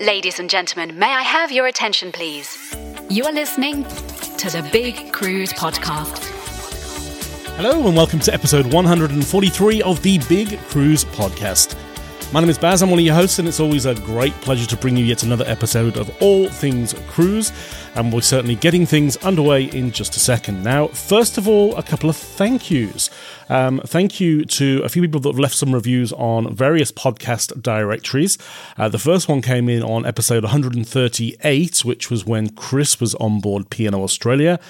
Ladies and gentlemen, may I have your attention, please? You are listening to the Big Cruise Podcast. Hello, and welcome to episode 143 of the Big Cruise Podcast. My name is Baz, I'm one of your hosts, and it's always a great pleasure to bring you yet another episode of All Things Cruise. And we're certainly getting things underway in just a second. Now, first of all, a couple of thank yous. Um, thank you to a few people that have left some reviews on various podcast directories. Uh, the first one came in on episode 138, which was when Chris was on board P&O Australia.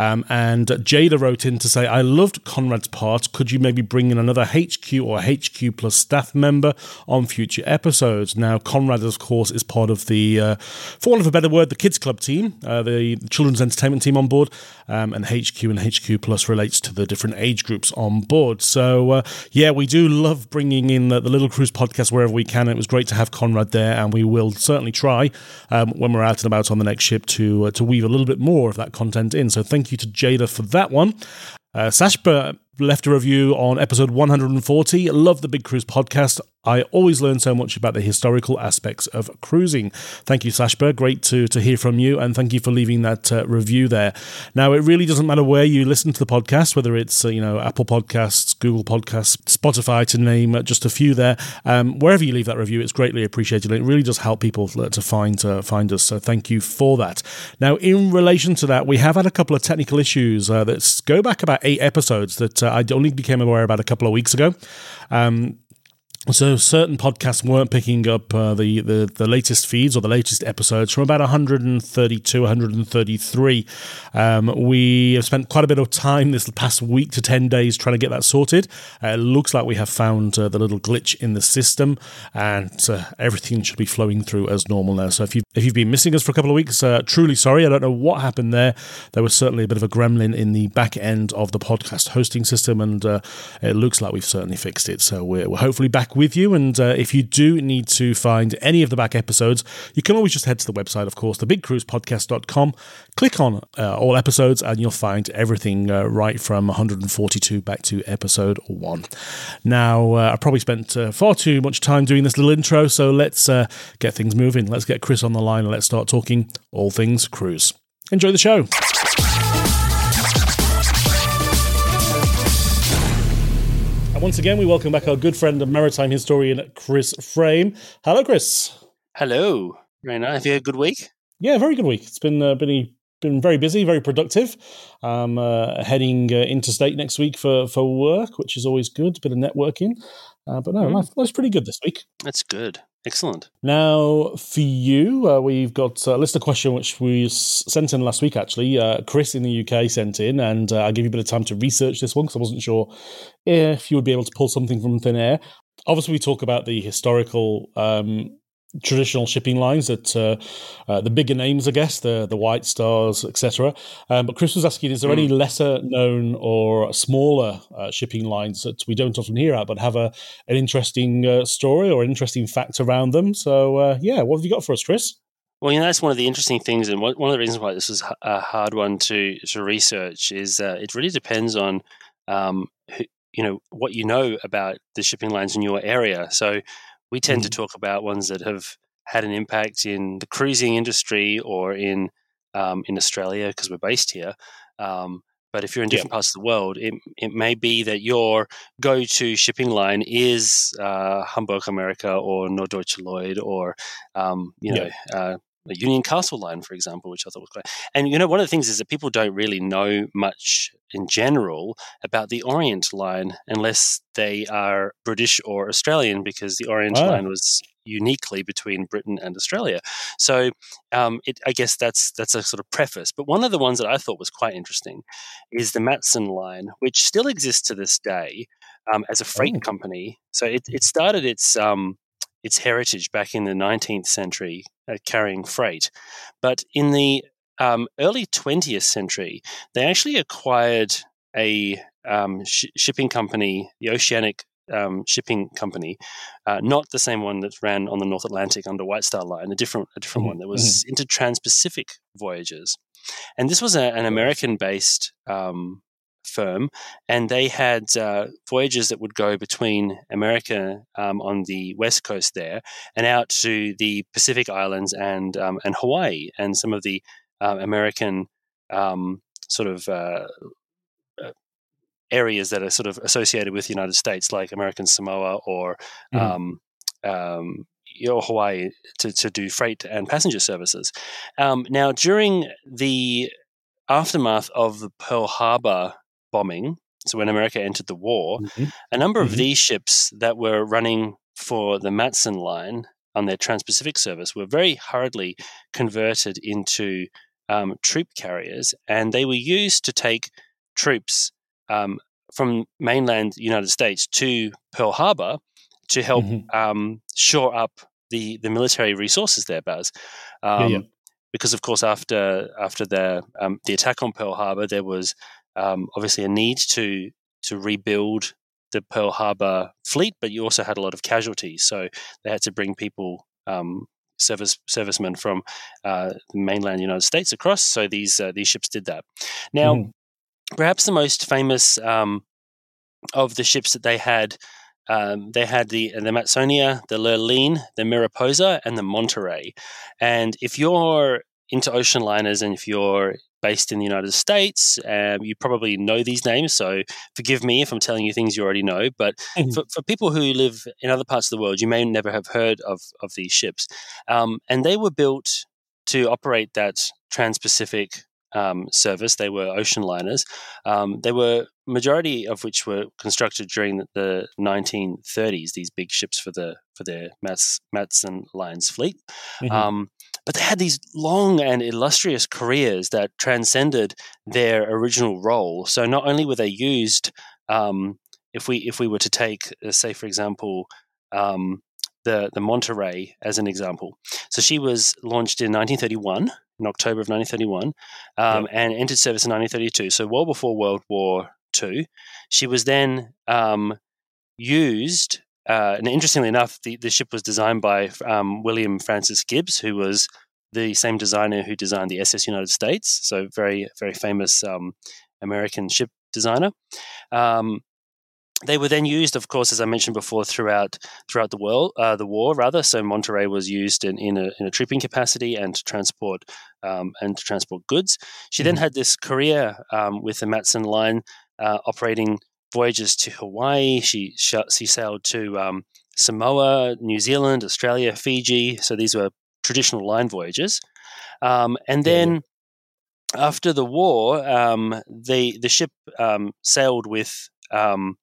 Um, and Jada wrote in to say, I loved Conrad's part. Could you maybe bring in another HQ or HQ plus staff member on future episodes? Now, Conrad, of course, is part of the, uh, for want of a better word, the Kids Club team, uh, the children's entertainment team on board. Um, and HQ and HQ plus relates to the different age groups on board. So, uh, yeah, we do love bringing in the, the, Little Cruise podcast wherever we can. It was great to have Conrad there, and we will certainly try um, when we're out and about on the next ship to, uh, to weave a little bit more of that content in. So, thank you to Jada for that one. Uh, left a review on episode 140. Love the Big Cruise podcast. I always learn so much about the historical aspects of cruising. Thank you, Sashba. Great to, to hear from you, and thank you for leaving that uh, review there. Now, it really doesn't matter where you listen to the podcast, whether it's uh, you know Apple Podcasts, Google Podcasts, Spotify, to name just a few there. Um, wherever you leave that review, it's greatly appreciated. It really does help people to find uh, find us. So thank you for that. Now, in relation to that, we have had a couple of technical issues uh, that go back about eight episodes that uh, I only became aware about a couple of weeks ago. Um, so certain podcasts weren't picking up uh, the, the the latest feeds or the latest episodes from about 132 133 um, we have spent quite a bit of time this past week to 10 days trying to get that sorted. Uh, it looks like we have found uh, the little glitch in the system and uh, everything should be flowing through as normal now. So if you if you've been missing us for a couple of weeks uh, truly sorry. I don't know what happened there. There was certainly a bit of a gremlin in the back end of the podcast hosting system and uh, it looks like we've certainly fixed it. So we're, we're hopefully back with you. And uh, if you do need to find any of the back episodes, you can always just head to the website, of course, thebigcruisepodcast.com, click on uh, all episodes, and you'll find everything uh, right from 142 back to episode one. Now, uh, I probably spent uh, far too much time doing this little intro, so let's uh, get things moving. Let's get Chris on the line and let's start talking all things cruise. Enjoy the show. Once again, we welcome back our good friend and maritime historian, Chris Frame. Hello, Chris. Hello. Raina, have you had a good week? Yeah, very good week. It's been uh, been been very busy, very productive. Um, uh, heading uh, interstate next week for for work, which is always good. A bit of networking, uh, but no, mm. life, life's pretty good this week. That's good. Excellent. Now, for you, uh, we've got a list of questions which we sent in last week, actually. Uh, Chris in the UK sent in, and uh, I gave you a bit of time to research this one because I wasn't sure if you would be able to pull something from thin air. Obviously, we talk about the historical um, traditional shipping lines that uh, uh, the bigger names, I guess, the the White Stars, etc. Um, but Chris was asking, is there mm. any lesser known or smaller uh, shipping lines that we don't often hear about, but have a an interesting uh, story or an interesting fact around them? So uh, yeah, what have you got for us, Chris? Well, you know, that's one of the interesting things, and one of the reasons why this was a hard one to to research is uh, it really depends on um, who, you know what you know about the shipping lines in your area. So we tend mm. to talk about ones that have had an impact in the cruising industry or in um, in Australia because we're based here. Um, but if you're in different parts of the world, it it may be that your go-to shipping line is uh, Hamburg America or Norddeutsche Lloyd or um, you know uh, the Union Castle line, for example, which I thought was great. And you know, one of the things is that people don't really know much in general about the Orient line unless they are British or Australian, because the Orient oh. line was uniquely between Britain and Australia. So, um, it, I guess that's that's a sort of preface. But one of the ones that I thought was quite interesting is the Matson line, which still exists to this day um, as a freight oh. company. So it, it started its um, its heritage back in the 19th century uh, carrying freight. But in the um, early 20th century, they actually acquired a um, sh- shipping company, the Oceanic um, Shipping Company, uh, not the same one that ran on the North Atlantic under White Star Line, a different, a different mm-hmm. one that was mm-hmm. into trans-Pacific voyages. And this was a, an American-based um, firm, and they had uh, voyages that would go between America um, on the west coast there and out to the Pacific Islands and um, and Hawaii and some of the uh, American um, sort of. Uh, uh, areas that are sort of associated with the United States, like American Samoa or mm. um, or Hawaii, to, to do freight and passenger services. Um, now, during the aftermath of the Pearl Harbor bombing, so when America entered the war, mm-hmm. a number mm-hmm. of these ships that were running for the Matson line on their Trans Pacific service were very hurriedly converted into um, troop carriers, and they were used to take troops um, from mainland United States to Pearl Harbor to help mm-hmm. um, shore up the, the military resources there, Baz. Yeah, yeah. Um, because, of course, after after the um, the attack on Pearl Harbor, there was um, obviously a need to to rebuild the Pearl Harbor fleet, but you also had a lot of casualties. So they had to bring people, um, service servicemen from uh, the mainland United States across. So these uh, these ships did that. Now, mm. perhaps the most famous um, of the ships that they had. Um, they had the the Matsonia, the Lurline, the Mariposa, and the Monterey. And if you're into ocean liners and if you're based in the United States. Um, you probably know these names, so forgive me if I'm telling you things you already know. But mm-hmm. for, for, people who live in other parts of the world, you may never have heard of, of these ships. Um, and they were built to operate that Trans Pacific um, service. They were ocean liners. Um, they were majority of which were constructed during the 1930s. These big ships for the for their Mats, Matson Lines fleet. Mm-hmm. Um, but they had these long and illustrious careers that transcended their original role. So not only were they used, um, if we if we were to take, uh, say, for example, um, the the Monterey as an example. So she was launched in 1931, in October of 1931, um, yep. and entered service in 1932. So well before World War II. She was then um, used uh, and interestingly enough, the, the ship was designed by um, William Francis Gibbs, who was the same designer who designed the SS United States. So very, very famous um, American ship designer. Um, they were then used, of course, as I mentioned before, throughout throughout the world, uh, the war rather. So Monterey was used in, in a, in a trooping capacity and to transport um, and to transport goods. She mm-hmm. then had this career um, with the Matson Line, uh, operating voyages to Hawaii. She she sailed to um, Samoa, New Zealand, Australia, Fiji. So these were traditional line voyages. Um, and then yeah. after the war, um, the the ship um, sailed with um,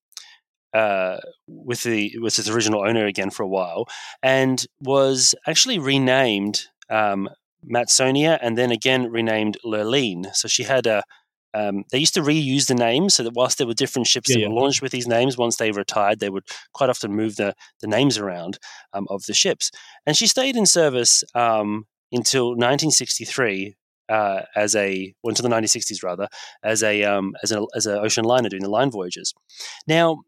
uh, with the with its original owner again for a while, and was actually renamed um, Matsonia, and then again renamed Lurline. So she had a um, they used to reuse the names so that whilst there were different ships Yeah, that yeah. were launched with these names, once they retired, they would quite often move the, the names around um, of the ships. And she stayed in service um, until 1963 uh, as a, well, until the 1960s rather, as a um, as an as an ocean liner doing the line voyages. Now,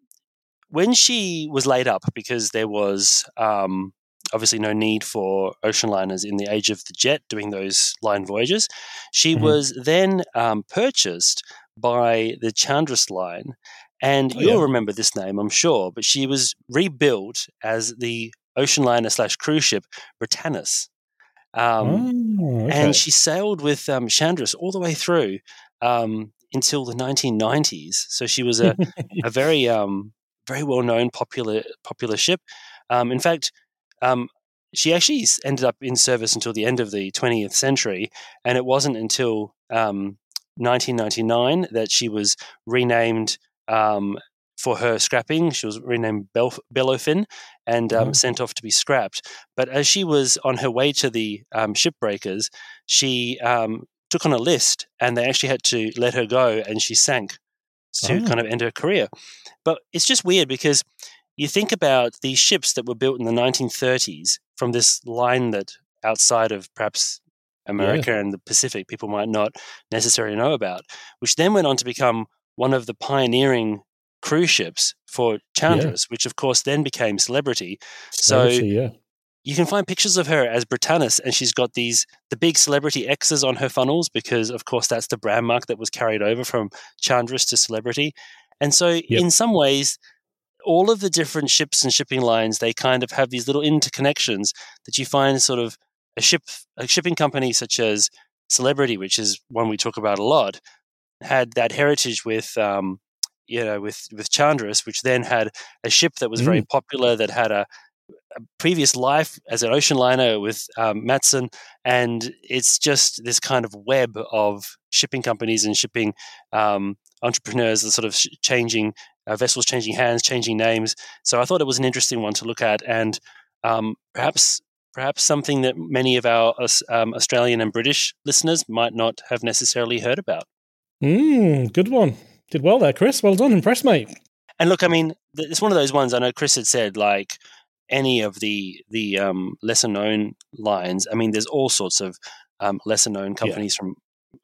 when she was laid up because there was um, obviously no need for ocean liners in the age of the jet doing those line voyages. She Mhm. was then um, purchased by the Chandris line. And Oh, you'll yeah. remember this name, I'm sure, but she was rebuilt as the ocean liner slash cruise ship Britanis. Um, Oh, okay. and she sailed with um, Chandris all the way through um, until the 1990s. So she was a, a very um, very well known popular popular ship. Um, in fact, um, she actually ended up in service until the end of the 20th century, and it wasn't until um, 1999 that she was renamed. Um, for her scrapping, she was renamed Bel- Belofin and um, Oh. sent off to be scrapped. But as she was on her way to the um, shipbreakers, she um, took on a list, and they actually had to let her go, and she sank to Oh. kind of end her career. But it's just weird because you think about these ships that were built in the 1930s from this line that outside of perhaps America and the Pacific people might not necessarily know about, which then went on to become one of the pioneering cruise ships for Chandris, which of course then became celebrity. So Celebrity, yeah. you can find pictures of her as Britanis, and she's got these the big celebrity X's on her funnels because, of course, that's the brand mark that was carried over from Chandris to celebrity. And so, in some ways, all of the different ships and shipping lines they kind of have these little interconnections that you find sort of a ship a shipping company such as Celebrity, which is one we talk about a lot, had that heritage with. Um, you know, with with Chandris, which then had a ship that was very popular, that had a a previous life as an ocean liner with um, Matson, and it's just this kind of web of shipping companies and shipping um, entrepreneurs that sort of sh- changing uh, vessels, changing hands, changing names. So I thought it was an interesting one to look at, and um, perhaps perhaps something that many of our um, Australian and British listeners might not have necessarily heard about. Mm, good one. Did well there, Chris. Well done. Impressed, mate. And look, I mean, it's one of those ones. I know Chris had said like any of the the um, lesser known lines. I mean, there's all sorts of um, lesser known companies from.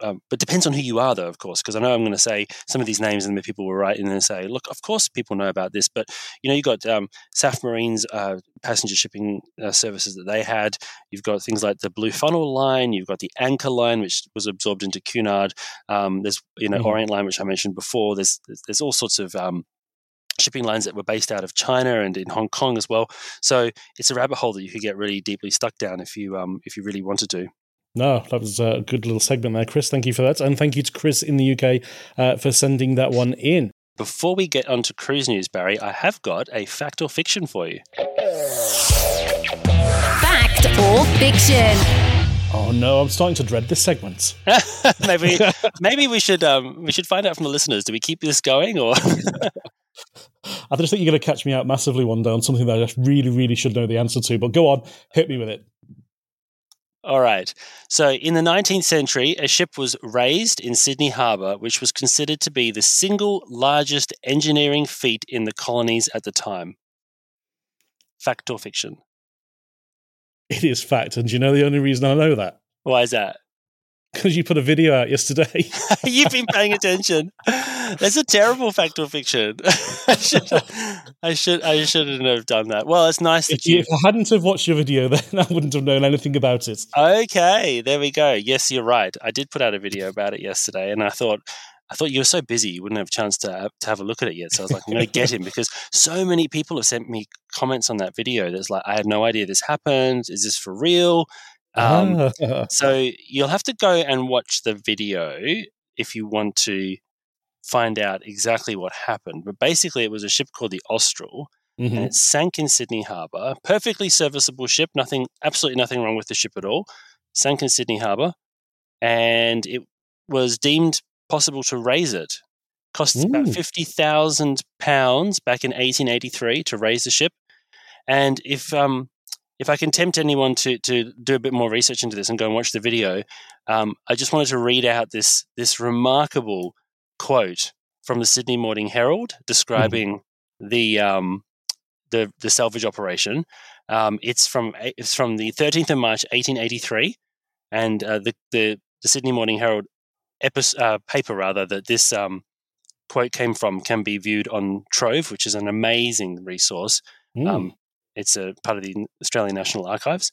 Um, but depends on who you are, though, of course, because I know I'm going to say some of these names, and the people will write in and say, "Look, of course, people know about this." But you know, you've got um, Safmarine's uh, passenger shipping uh, services that they had. You've got things like the Blue Funnel line. You've got the Anchor line, which was absorbed into Cunard. Um, there's you know Mhm. Orient line, which I mentioned before. There's there's, there's all sorts of um, shipping lines that were based out of China and in Hong Kong as well. So it's a rabbit hole that you could get really deeply stuck down if you um, if you really wanted to. No, that was a good little segment there, Chris. Thank you for that. And thank you to Chris in the UK uh, for sending that one in. Before we get onto cruise news, Barry, I have got a fact or fiction for you. Fact or fiction? Oh no, I'm starting to dread this segment. maybe maybe we should um, we should find out from the listeners. Do we keep this going or? I just think you're going to catch me out massively one day on something that I just really, really should know the answer to. But go on, hit me with it. All right. So, in the 19th century, a ship was raised in Sydney Harbour, which was considered to be the single largest engineering feat in the colonies at the time. Fact or fiction? It is fact. And do you know the only reason I know that? Why is that? Because you put a video out yesterday. You've been paying attention. That's a terrible fact or fiction. I should, I should, I shouldn't have done that. Well, it's nice that if, you, you. if I hadn't have watched your video, then I wouldn't have known anything about it. Okay, there we go. Yes, you're right. I did put out a video about it yesterday, and I thought, I thought you were so busy you wouldn't have a chance to to have a look at it yet. So I was like, I'm going to get him because so many people have sent me comments on that video. That's like, I had no idea this happened. Is this for real? Um, Ah. So you'll have to go and watch the video if you want to find out exactly what happened. But basically, it was a ship called the Austral, and Mhm. it sank in Sydney Harbour. Perfectly serviceable ship. Nothing, absolutely nothing wrong with the ship at all. Sank in Sydney Harbour, and it was deemed possible to raise it. Cost about Ooh. fifty thousand pounds back in 1883 to raise the ship, and if um, if I can tempt anyone to to do a bit more research into this and go and watch the video, um, I just wanted to read out this this remarkable quote from the Sydney Morning Herald describing mm-hmm. the um, the the salvage operation. Um, it's from it's from the 13th of March, 1883, and uh, the, the the Sydney Morning Herald epi- uh, paper rather that this um, quote came from can be viewed on Trove, which is an amazing resource. Mm. Um, it's a part of the Australian National Archives.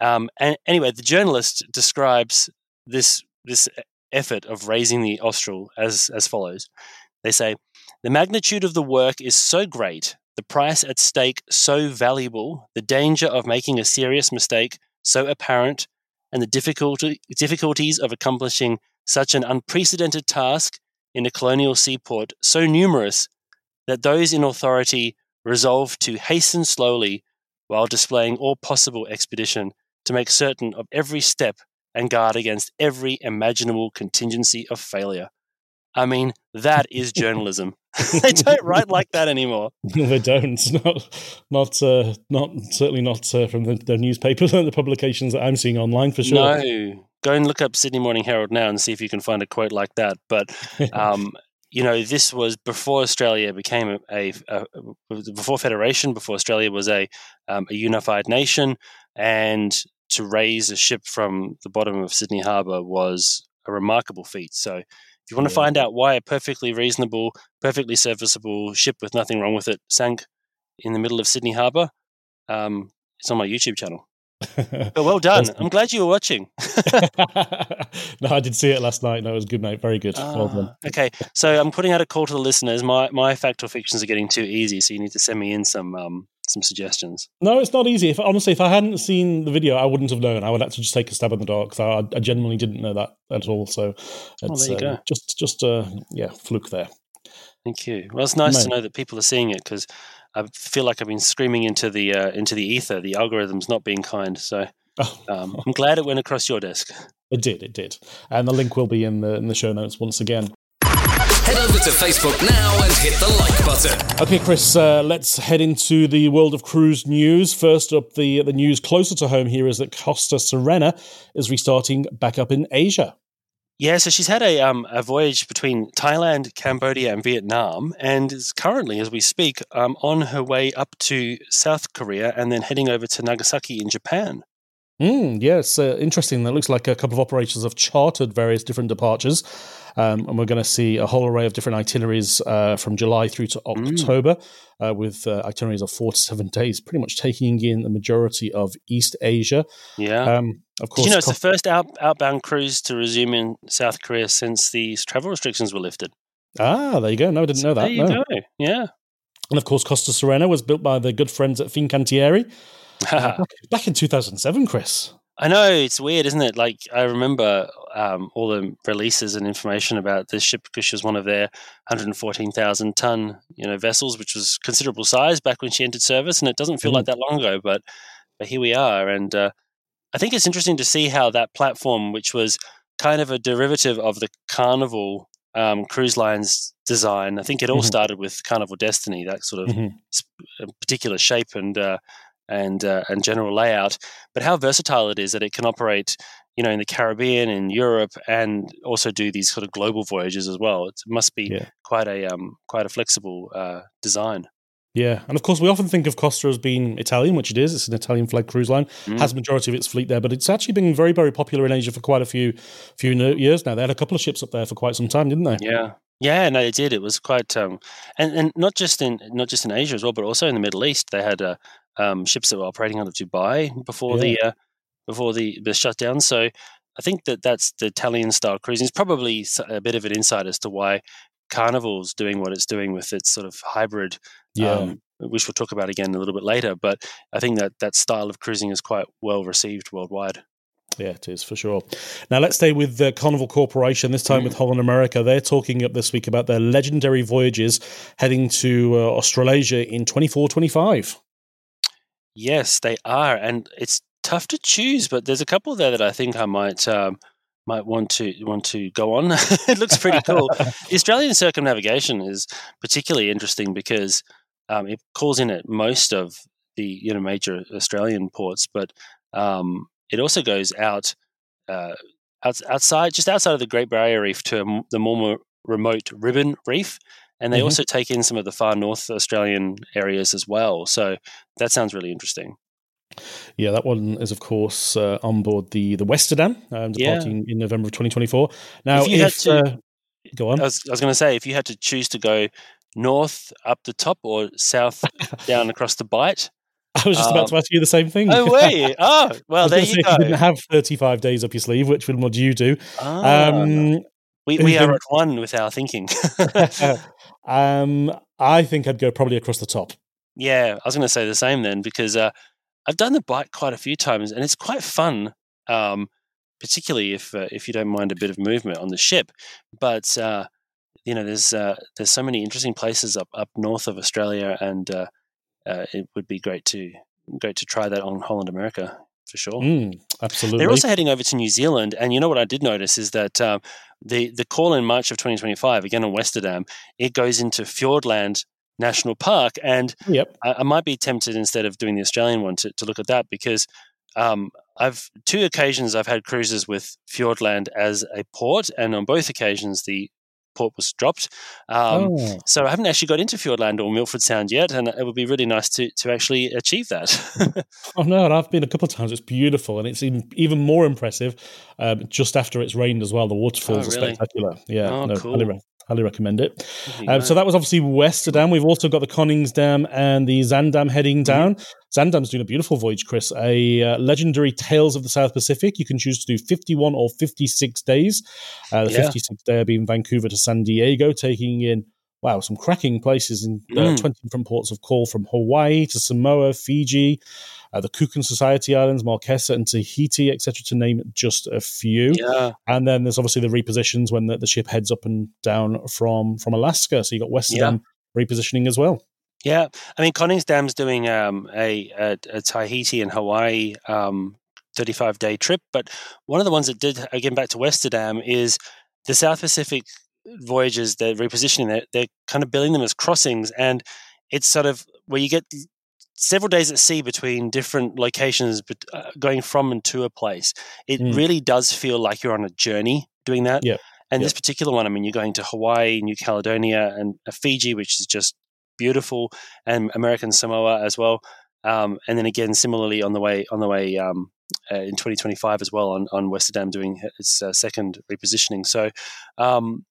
Um, and anyway, the journalist describes this this effort of raising the Austral as as follows. They say the magnitude of the work is so great, the price at stake so valuable, the danger of making a serious mistake so apparent, and the difficulty, difficulties of accomplishing such an unprecedented task in a colonial seaport so numerous that those in authority resolved to hasten slowly while displaying all possible expedition to make certain of every step and guard against every imaginable contingency of failure. I mean, that is journalism. they don't write like that anymore. No, they don't. Not, not, uh, not certainly not uh, from the, the newspapers and the publications that I'm seeing online for sure. No, go and look up Sydney Morning Herald now and see if you can find a quote like that. But um, you know, this was before Australia became a, a, a before federation, before Australia was a um, a unified nation, and to raise a ship from the bottom of Sydney Harbour was a remarkable feat. So, if you want to find out why a perfectly reasonable, perfectly serviceable ship with nothing wrong with it sank in the middle of Sydney Harbour, um, it's on my YouTube channel. but well done. I'm glad you were watching. no, I did see it last night. No, it was good, mate. Very good. Uh, well done. Ah, okay, so I'm putting out a call to the listeners. My my fact or fictions are getting too easy, so you need to send me in some um, some suggestions. No, it's not easy. If honestly, if I hadn't seen the video, I wouldn't have known. I would have to just take a stab in the dark because I, I, genuinely didn't know that at all. So, there you uh, go. Just just uh, yeah, fluke there. Thank you. Well, it's nice Mate. to know that people are seeing it because I feel like I've been screaming into the uh, into the ether. The algorithm's not being kind, so oh. um, I'm glad it went across your desk. It did, it did, and the link will be in the in the show notes once again. Head over to Facebook now and hit the like button. Okay, Chris, uh, let's head into the world of cruise news. First up, the the news closer to home here is that Costa Serena is restarting back up in Asia. Yeah, so she's had a um, a voyage between Thailand, Cambodia, and Vietnam, and is currently, as we speak, um, on her way up to South Korea and then heading over to Nagasaki in Japan. Mm, yes, uh, interesting. That looks like a couple of operators have chartered various different departures. Um, and we're going to see a whole array of different itineraries uh, from July through to mm. October, mm. uh, with uh, itineraries of four to seven days, pretty much taking in the majority of East Asia. Yeah. Um, of course. Did you know, it's the first out, outbound cruise to resume in South Korea since these travel restrictions were lifted. Ah, there you go. No, I didn't know that. There you no. go. Yeah. And of course, Costa Serena was built by the good friends at Fincantieri. uh, back in 2007, Chris. I know it's weird, isn't it? Like I remember um, all the releases and information about this ship because she was one of their 114,000 ton, you know, vessels, which was considerable size back when she entered service, and it doesn't feel mm. like that long ago, but but here we are, and uh, I think it's interesting to see how that platform, which was kind of a derivative of the Carnival um, cruise lines design, I think it all mm-hmm. started with Carnival Destiny, that sort of mm-hmm. particular shape and. Uh, and uh, and general layout, but how versatile it is that it can operate, you know, in the Caribbean, in Europe, and also do these sort of global voyages as well. It must be yeah. quite a um, quite a flexible uh, design. Yeah, and of course we often think of Costa as being Italian, which it is. It's an Italian flag cruise line, mm. has majority of its fleet there, but it's actually been very, very popular in Asia for quite a few few years now. They had a couple of ships up there for quite some time, didn't they? Yeah, yeah, no, it did. It was quite, um, and and not just in not just in Asia as well, but also in the Middle East. They had a, um, ships that were operating out of Dubai before yeah. the uh, before the the shutdown. So I think that that's the Italian style cruising. It's probably a bit of an insight as to why Carnival's doing what it's doing with its sort of hybrid. Yeah. Um, which we'll talk about again a little bit later, but I think that that style of cruising is quite well received worldwide. Yeah, it is for sure. Now let's stay with the Carnival Corporation. This time mm. with Holland America. They're talking up this week about their legendary voyages heading to uh, Australasia in 24, 25. Yes, they are, and it's tough to choose, but there's a couple there that I think I might um, might want to want to go on. it looks pretty cool. the Australian circumnavigation is particularly interesting because um, it calls in at most of the you know major Australian ports, but um, it also goes out, uh, out outside, just outside of the Great Barrier Reef to a, the more remote Ribbon Reef, and they Mhm. also take in some of the far north Australian areas as well. So that sounds really interesting. Yeah, that one is, of course, uh, on board the the Westerdam, um, Yeah. departing in November of 2024. Now, If you had if, to- uh, go on. I was, I was going to say, if you had to choose to go north up the top or south down across the bight, I was just about um, to ask you the same thing. oh wait, oh well, there you if you didn't have 35 days up your sleeve, which one would you do? Ah, Um, we we are at one with our thinking. um, I think I'd go probably across the top. Yeah, I was going to say the same then because uh, I've done the Bight quite a few times and it's quite fun, um, particularly if uh, if you don't mind a bit of movement on the ship. But uh, you know, there's uh, there's so many interesting places up up north of Australia, and uh, uh, it would be great to great to try that on Holland America for sure. Mm, absolutely. They're also heading over to New Zealand, and you know what I did notice is that um, the the call in March of 2025 again on Westerdam, it goes into Fiordland National Park, and yep. I, I might be tempted instead of doing the Australian one to, to look at that because um, I've two occasions I've had cruises with Fiordland as a port, and on both occasions the port was dropped. Um, oh. So I haven't actually got into Fiordland or Milford Sound yet, and it would be really nice to to actually achieve that. oh, no, and I've been a couple of times. It's beautiful, and it's even, even more impressive um, just after it's rained as well. The waterfalls Oh, are spectacular. Yeah, Oh, no, cool. re- highly recommend it. Um, so that was obviously Westerdam. We've also got the Koningsdam and the Zaandam heading Mm-hmm. down. Zaandam's doing a beautiful voyage, Chris. A uh, legendary Tales of the South Pacific. You can choose to do 51 or 56 days. Uh, the Yeah. 56th day being Vancouver to San Diego, taking in, wow, some cracking places in uh, Mm. 20 different ports of call from Hawaii to Samoa, Fiji, uh, the and Society Islands, Marquesa and Tahiti, etc., to name just a few. yeah, And then there's obviously the repositions when the, the ship heads up and down from from Alaska. So you got Westerdam repositioning as well. yeah. I mean, Koningsdam's doing um, a, a, a Tahiti and Hawaii um, 35 day trip, but one of the ones that did again back to Westerdam is the South Pacific voyages. They're repositioning. They're, they're kind of billing them as crossings, and it's sort of where you get several days at sea between different locations, but uh, going from and to a place. It Mm. really does feel like you're on a journey doing that. Yep. And Yep. this particular one, I mean, you're going to Hawaii, New Caledonia, and uh, Fiji, which is just beautiful, and American Samoa as well. Um, and then again, similarly on the way on the way um, uh, in 2025 as well on on Westerdam doing its uh, second repositioning. So um,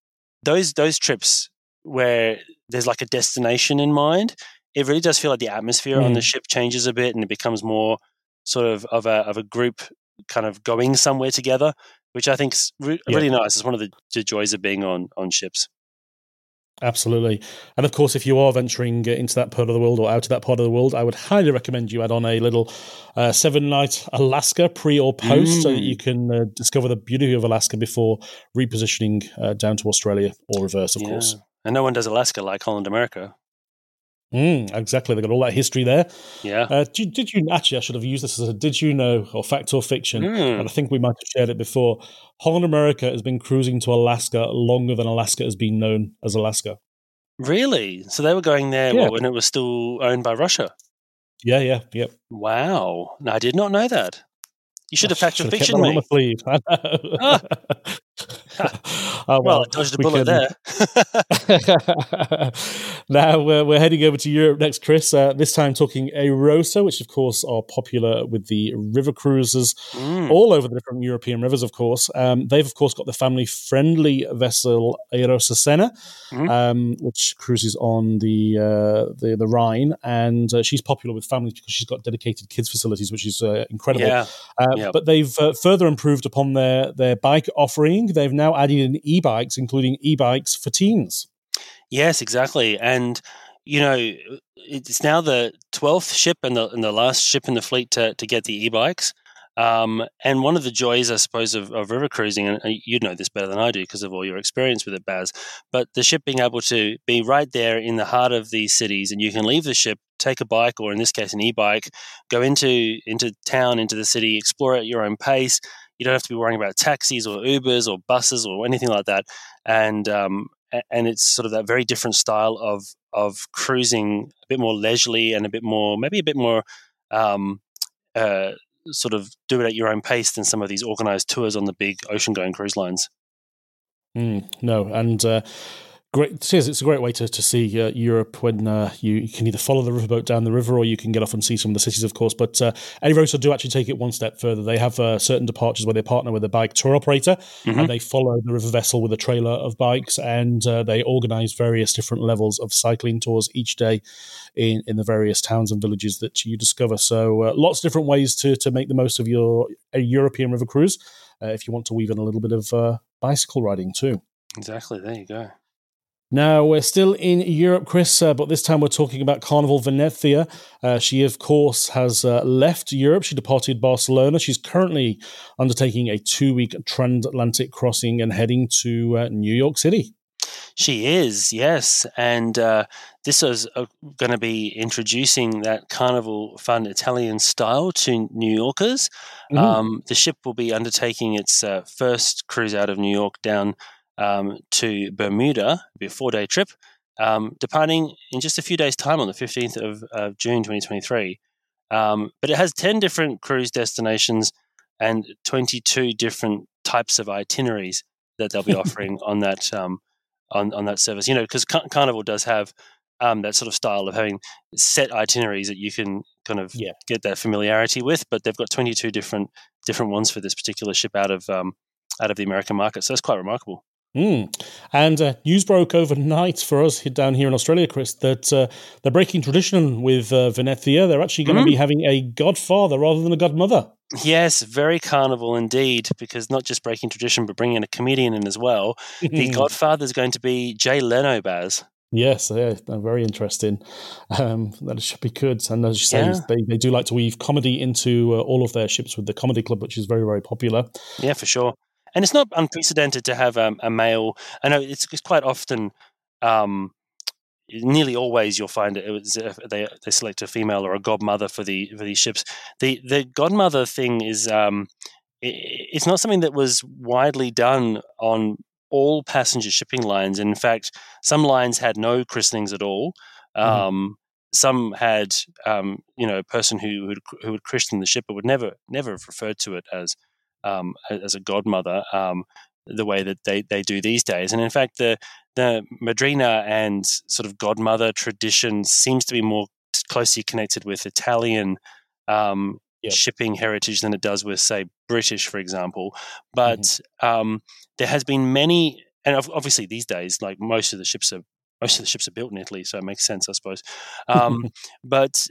those those trips where there's like a destination in mind, it really does feel like the atmosphere on the Mm. ship changes a bit, and it becomes more sort of of a of a group kind of going somewhere together, which I think is re- Yeah. really nice. It's one of the, the joys of being on on ships. Absolutely. And of course, if you are venturing uh, into that part of the world or out of that part of the world, I would highly recommend you add on a little uh, seven night Alaska pre or post so that Mm. you can uh, discover the beauty of Alaska before repositioning uh, down to Australia or reverse, of course. And no one does Alaska like Holland America. Mm, exactly. They've got all that history there. Yeah. Uh, did, did you actually? I should have used this as a did you know or fact or fiction. Mm. And I think we might have shared it before. Holland America has been cruising to Alaska longer than Alaska has been known as Alaska. Really? So they were going there Yeah. what, when it was still owned by Russia? Yeah, yeah, yep. Wow. No, I did not know that. You should have fact or fiction me. I know. Ah. Oh, Well, I dodged a bullet there. now we're, we're heading over to Europe next, Chris. Uh, this time talking A-Rosa, which of course are popular with the river cruisers Mm. all over the different European rivers. Of course, um, they've of course got the family-friendly vessel A-Rosa Sena, Mhm. um, which cruises on the uh, the, the Rhine, and uh, she's popular with families because she's got dedicated kids facilities, which is uh, incredible. Yeah. Uh, Yep. But they've uh, further improved upon their their bike offering. They've now added in e-bikes, including e-bikes for teens. Yes, exactly. And you know, it's now the twelfth ship and the and the last ship in the fleet to to get the e-bikes. Um, and one of the joys, I suppose, of, of river cruising, and you know this better than I do because of all your experience with it, Baz. But the ship being able to be right there in the heart of these cities, and you can leave the ship, take a bike, or in this case, an e-bike, go into into town, into the city, explore at your own pace. You don't have to be worrying about taxis or Ubers or buses or anything like that. And um, and it's sort of that very different style of of cruising a bit more leisurely and a bit more, maybe a bit more. Um, uh, sort of do it at your own pace than some of these organized tours on the big ocean going cruise lines. Mm, no, and uh, great. It's a great way to to see uh, Europe when uh, you, you, can either follow the riverboat down the river or you can get off and see some of the cities, of course. But uh, Rosa do actually take it one step further. They have uh, certain departures where they partner with a bike tour operator mm-hmm. and they follow the river vessel with a trailer of bikes and uh, they organise various different levels of cycling tours each day in in the various towns and villages that you discover. So uh, lots of different ways to to make the most of your European river cruise. Uh, if you want to weave in a little bit of uh, bicycle riding too. Exactly. There you go. Now, we're still in Europe, Chris, uh, but this time we're talking about Carnival Venezia. Uh, she, of course, has uh, left Europe. She departed Barcelona. She's currently undertaking a two week transatlantic crossing and heading to uh, New York City. She is, yes. And uh, this is uh, going to be introducing that Carnival Fun Italian style to New Yorkers. Mm-hmm. Um, the ship will be undertaking its first cruise out of New York down um, to Bermuda. Be a four day trip, um, departing in just a few days' time on the 15th of, of June 2023. Um, but it has 10 different cruise destinations and 22 different types of itineraries that they'll be offering on that um, on, on that service. You know, because Car- Carnival does have um, that sort of style of having set itineraries that you can kind of yeah. get that familiarity with. But they've got 22 different different ones for this particular ship out of um, out of the American market. So that's quite remarkable. Mm. And uh, news broke overnight for us down here in Australia, Chris, that uh, they're breaking tradition with uh, Venezia. They're actually going to mm. be having a godfather rather than a godmother. Yes, very carnival indeed, because not just breaking tradition, but bringing a comedian in as well. the godfather is going to be Jay Leno, Baz. Yes, yeah, very interesting. Um, that should be good. And as you say, yeah. they, they do like to weave comedy into uh, all of their ships with the Comedy Club, which is very, very popular. Yeah, for sure and it's not unprecedented to have um, a male. I know it's, it's quite often, um, nearly always, you'll find it, it was, uh, they they select a female or a godmother for the for these ships. The the godmother thing is um, it, it's not something that was widely done on all passenger shipping lines. In fact, some lines had no christenings at all. Um, some had, um, you know, a person who would, who would christen the ship, but would never never have referred to it as um, as a godmother um, the way that they, they do these days. And in fact, the the madrina and sort of godmother tradition seems to be more closely connected with Italian um, yep. shipping heritage than it does with, say, British, for example. But mm-hmm. um, there has been many, and obviously these days, like most of the ships are most of the ships are built in Italy, so it makes sense, I suppose. Um, but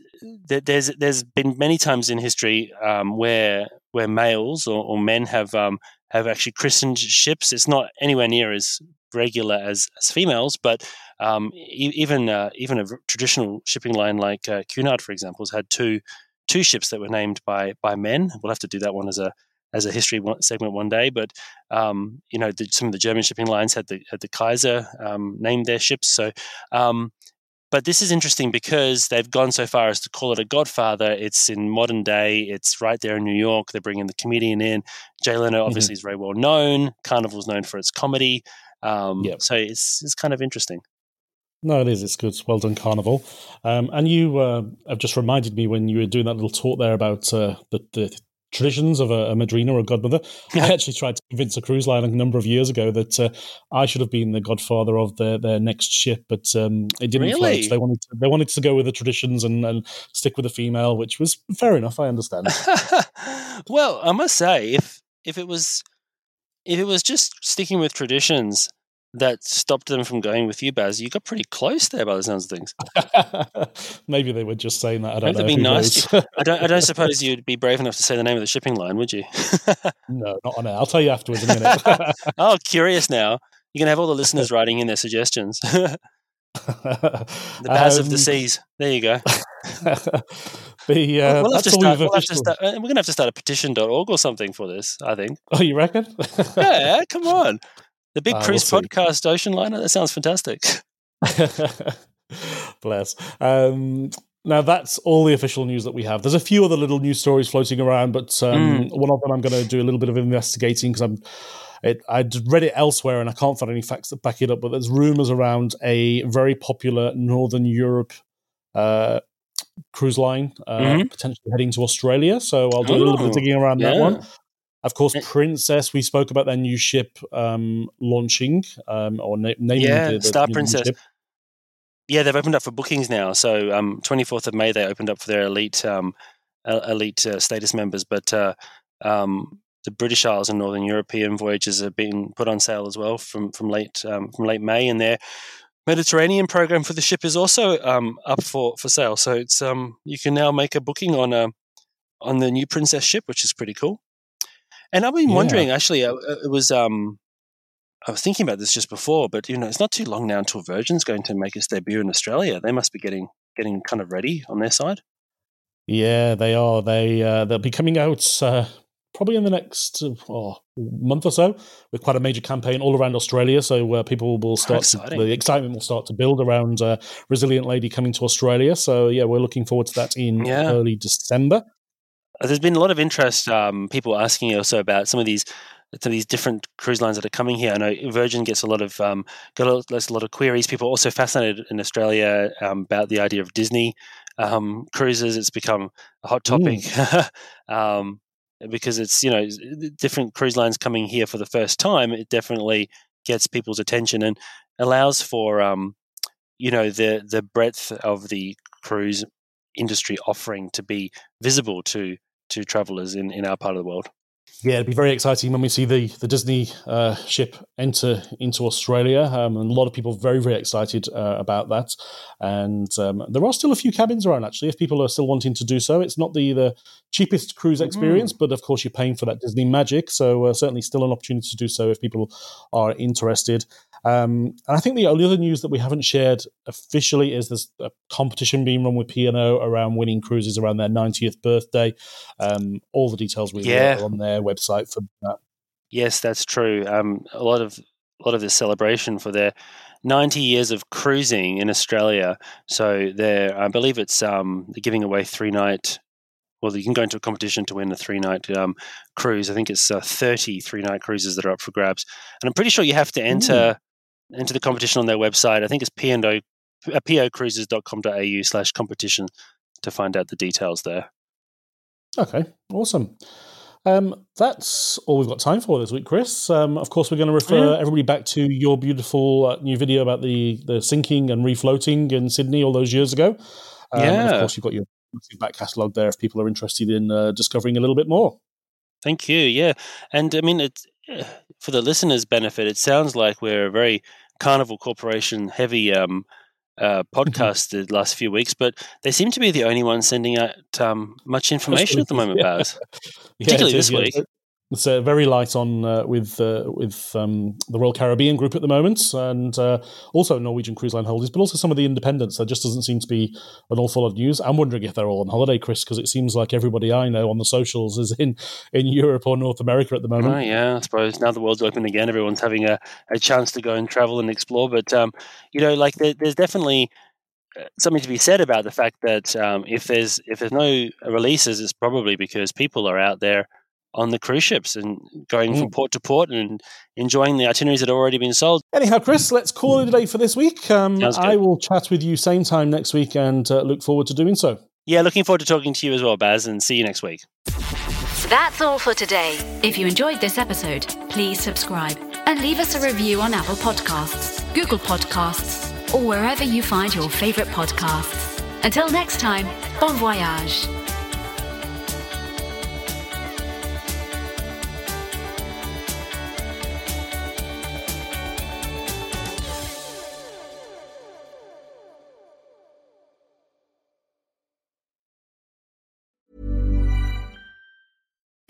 th- there's there's been many times in history um, where where males or, or men have um, have actually christened ships. It's not anywhere near as regular as, as females, but um, e- even uh, even a traditional shipping line like uh, Cunard, for example, has had two two ships that were named by by men. We'll have to do that one as a as a history segment one day. But um, you know, the, some of the German shipping lines had the had the Kaiser um, named their ships. So, um, but this is interesting because they've gone so far as to call it a Godfather. It's in modern day. It's right there in New York. They're bringing the comedian in. Jay Leno mm-hmm. obviously mm-hmm. is very well known. Carnival's known for its comedy. Um, yep. So it's it's kind of interesting. No, it is. It's good. Well done, Carnival. Um, and you uh, have just reminded me when you were doing that little talk there about uh, the, the traditions of a, a madrina or a godmother. I actually tried to convince a cruise line a number of years ago that uh, I should have been the godfather of their, their next ship, but um, it didn't really? float. They wanted to, they wanted to go with the traditions and, and stick with the female, which was fair enough. I understand. well, I must say, if if it was if it was just sticking with traditions, that stopped them from going with you, Baz. You got pretty close there by the sounds of things. Maybe they were just saying that. I don't That'd know. be nice. I don't. I don't suppose you'd be brave enough to say the name of the shipping line, would you? no, not on air. I'll tell you afterwards in a minute. oh, curious now. You're gonna have all the listeners writing in their suggestions. the Baz um, of the um, Seas. There you go. the, uh, we'll have to start, we'll have to start, uh, we're going to have to start a petition.org or something for this, I think. Oh, you reckon? yeah, come on. The Big uh, Cruise we'll Podcast Ocean Liner. That sounds fantastic. Bless. Um, now that's all the official news that we have. There's a few other little news stories floating around, but um, mm. one of them I'm going to do a little bit of investigating because I'm it, I'd read it elsewhere and I can't find any facts that back it up, but there's rumors around a very popular Northern Europe uh, cruise line uh, Mhm. potentially heading to Australia. So I'll do a little bit of Oh, digging around that one. Of course. Princess. We spoke about their new ship um, launching um, or na- naming Yeah, the, the Star Princess. ship. Yeah, they've opened up for bookings now. So um, 24th of May, they opened up for their elite um, elite uh, status members. But uh, um, the British Isles and Northern European voyages have been put on sale as well from from late um, from late May, and their Mediterranean program for the ship is also um, up for, for sale. So it's um, you can now make a booking on a on the new Princess ship, which is pretty cool. And I've been Yeah. wondering, actually, uh, uh, it was um, I was thinking about this just before, but you know, it's not too long now until Virgin's going to make its debut in Australia. They must be getting getting kind of ready on their side. Yeah, they are. They uh, they'll be coming out uh, probably in the next uh, oh, month or so with quite a major campaign all around Australia. So uh, people will start to, the excitement will start to build around uh, Resilient Lady coming to Australia. So yeah, we're looking forward to that in Yeah. early December. Uh, There's been a lot of interest. Um, people asking also about some of these some of these different cruise lines that are coming here. I know Virgin gets a lot of um, got a lot, a lot of queries. People are also fascinated in Australia um, about the idea of Disney um, cruises. It's become a hot topic um, because it's you know different cruise lines coming here for the first time. It definitely gets people's attention and allows for um, you know the the breadth of the cruise industry offering to be visible to to travelers in, in our part of the world. Yeah, it'd be very exciting when we see the the Disney uh, ship enter into Australia, um, and a lot of people very very excited uh, about that. And um, there are still a few cabins around actually, if people are still wanting to do so. It's not the the cheapest cruise experience, but of course you're paying for that Disney magic, so uh, certainly still an opportunity to do so if people are interested. Um, and I think the only other news that we haven't shared officially is there's a competition being run with P&O around winning cruises around their 90th birthday. Um, all the details we Yeah. are on their website for that. Yes, that's true. Um, a lot of a lot of this celebration for their 90 years of cruising in Australia. So they're, I believe it's um, they're giving away three night. Well, you can go into a competition to win a three night um, cruise. I think it's uh, 30 three night cruises that are up for grabs, and I'm pretty sure you have to enter enter the competition on their website. I think it's p and o uh, pocruises.com.au slash competition to find out the details there. Okay, awesome. Um, that's all we've got time for this week, Chris. Um, of course, we're going to refer Yeah. everybody back to your beautiful uh, new video about the the sinking and refloating in Sydney all those years ago. Um, and Yeah. of course, you've got your back catalogue there if people are interested in uh, discovering a little bit more. Thank you. Yeah, and I mean, it's eh, for the listeners' benefit. It sounds like we're a very Carnival Corporation heavy um, uh, podcast the last few weeks, but they seem to be the only ones sending out um, much information at the moment, Yeah. Baz. Particularly is, this week. It's uh, very light on uh, with uh, with um, the Royal Caribbean group at the moment, and uh, also Norwegian Cruise Line holders, but also some of the independents. There just doesn't seem to be an awful lot of news. I'm wondering if they're all on holiday, Chris, because it seems like everybody I know on the socials is in in Europe or North America at the moment. Oh, yeah, I suppose now the world's open again, everyone's having a, a chance to go and travel and explore. But um, you know, like there, there's definitely uh, something to be said about the fact that um, if there's if there's no releases, it's probably because people are out there on the cruise ships and going Mm. from port to port and enjoying the itineraries that have already been sold. Anyhow, Chris, let's call it a day for this week. Um, I will chat with you same time next week, and uh, look forward to doing so. Yeah, looking forward to talking to you as well, Baz, and see you next week. That's all for today. If you enjoyed this episode, please subscribe and leave us a review on Apple Podcasts, Google Podcasts, or wherever you find your favorite podcasts. Until next time, bon voyage.